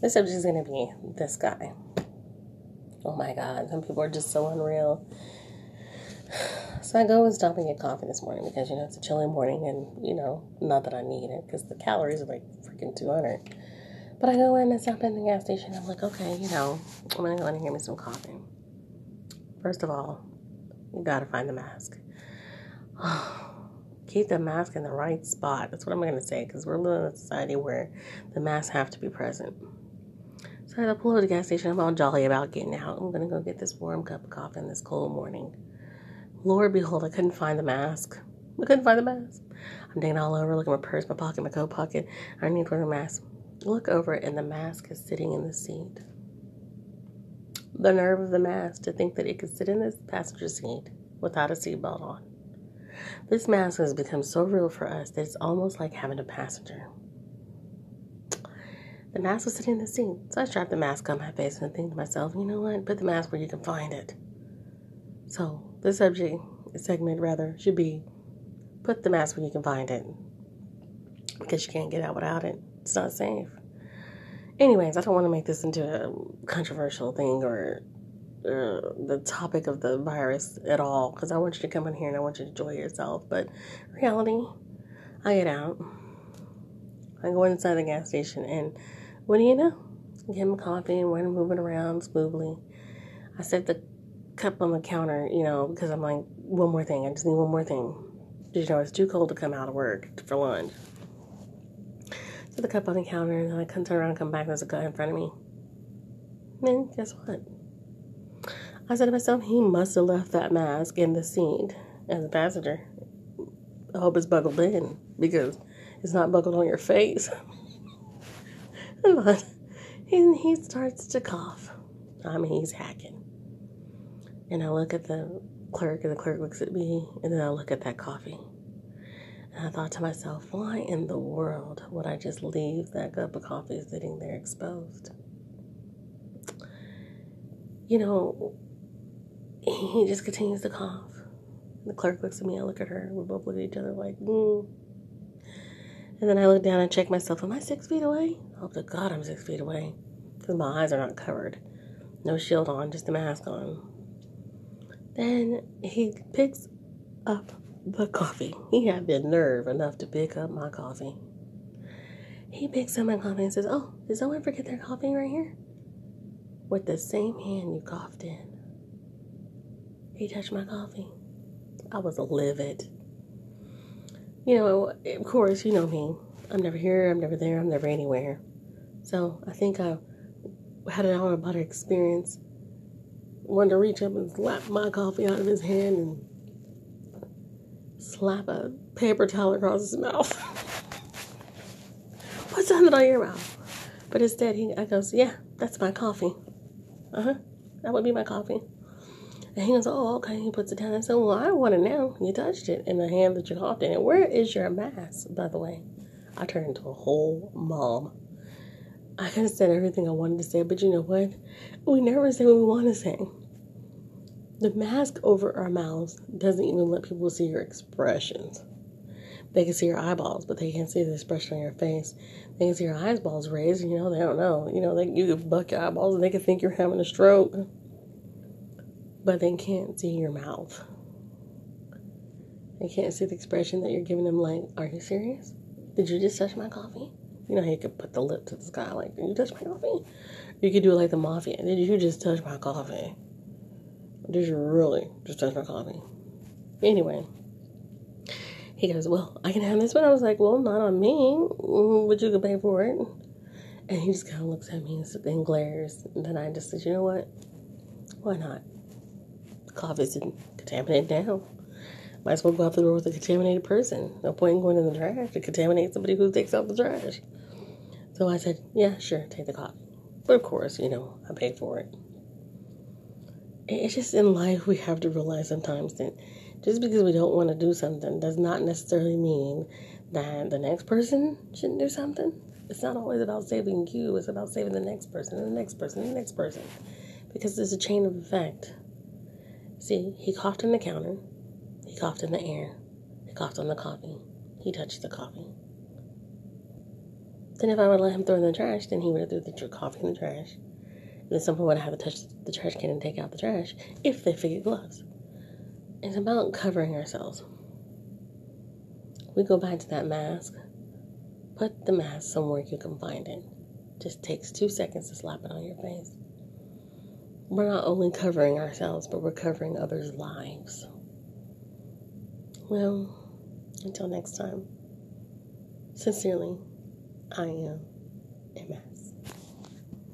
This subject is going to be this guy. Oh my God, some people are just so unreal. So I go and stop and get coffee this morning because, you know, it's a chilly morning and, you know, not that I need it because the calories are like freaking 200. But I go in and stop in the gas station. I'm like, okay, you know, I'm going to go in and get me some coffee. First of all, you got to find the mask. Keep the mask in the right spot. That's what I'm going to say because we're living in a society where the masks have to be present. So I pull over to the gas station. I'm all jolly about getting out. I'm to go get this warm cup of coffee in this cold morning. Lord behold, I couldn't find the mask. I couldn't find the mask. I'm digging all over, looking at my purse, my pocket, my coat pocket. I need to for the mask. Look over and the mask is sitting in the seat. The nerve of the mask to think that it could sit in the passenger seat without a seatbelt on. This mask has become so real for us that it's almost like having a passenger. The mask was sitting in the seat, so I strapped the mask on my face and think to myself, you know what? Put the mask where you can find it. So the subject segment rather should be put the mask where you can find it because you can't get out without it. It's not safe. Anyways, I don't want to make this into a controversial thing or uh, the topic of the virus at all because I want you to come in here and I want you to enjoy yourself. But reality, I get out. I go inside the gas station and what do you know? Get my coffee and we're moving around smoothly. I set the cup on the counter, you know, because I'm like, one more thing. I just need one more thing. You know it's too cold to come out of work for lunch? Set the cup on the counter, and then I come turn around and come back. There's a guy in front of me. Man, guess what? I said to myself, he must have left that mask in the seat as a passenger. I hope it's buckled in because it's not buckled on your face. but and he starts to cough. I mean, he's hacking. And I look at the clerk, and the clerk looks at me, and then I look at that coffee. And I thought to myself, why in the world would I just leave that cup of coffee sitting there exposed? You know, he just continues to cough. The clerk looks at me, I look at her, we both look at each other like, hmm. And then I look down and check myself, am I six feet away? Oh, to God, I'm six feet away. Because my eyes are not covered. No shield on, just a mask on. Then he picks up the coffee. He had the nerve enough to pick up my coffee. He picks up my coffee and says, Oh, did someone forget their coffee right here? With the same hand you coughed in. He touched my coffee. I was livid. You know, of course, you know me. I'm never here, I'm never there, I'm never anywhere. So I think I had an hour about experience wanted to reach up and slap my coffee out of his hand and slap a paper towel across his mouth. What's under on your mouth? But instead, he I goes, yeah, that's my coffee. Uh huh. That would be my coffee. And he goes, oh, okay. He puts it down. I said, well, I want it now. You touched it in the hand that you coughed in it. Where is your mask, by the way? I turned into a whole mom. I could have said everything I wanted to say, but you know what? We never say what we want to say. The mask over our mouths doesn't even let people see your expressions. They can see your eyeballs, but they can't see the expression on your face. They can see your eyeballs raised, you know, they don't know. You know, they, you can buck your eyeballs and they can think you're having a stroke. But they can't see your mouth. They can't see the expression that you're giving them, like, are you serious? Did you just touch my coffee? You know how you could put the lip to the sky, like, did you touch my coffee? You could do it like the mafia. Did you just touch my coffee? Did you really just touch my coffee? Anyway, he goes, Well, I can have this one. I was like, Well, not on me, but you can pay for it. And he just kind of looks at me and glares. And then I just said, You know what? Why not? Coffee's contaminated now. Might as well go out the door with a contaminated person. No point in going in the trash to contaminate somebody who takes out the trash. So I said, Yeah, sure, take the coffee. But of course, you know, I paid for it it's just in life we have to realize sometimes that just because we don't want to do something does not necessarily mean that the next person shouldn't do something. It's not always about saving you, it's about saving the next person and the next person and the next person. Because there's a chain of effect. See, he coughed on the counter, he coughed in the air, he coughed on the coffee, he touched the coffee. Then if I would let him throw in the trash, then he would have threw the coffee in the trash. And then someone would have to touch the trash can and take out the trash if they forget gloves. It's about covering ourselves. We go back to that mask. Put the mask somewhere you can find it. Just takes two seconds to slap it on your face. We're not only covering ourselves, but we're covering others' lives. Well, until next time, sincerely, I am Emma.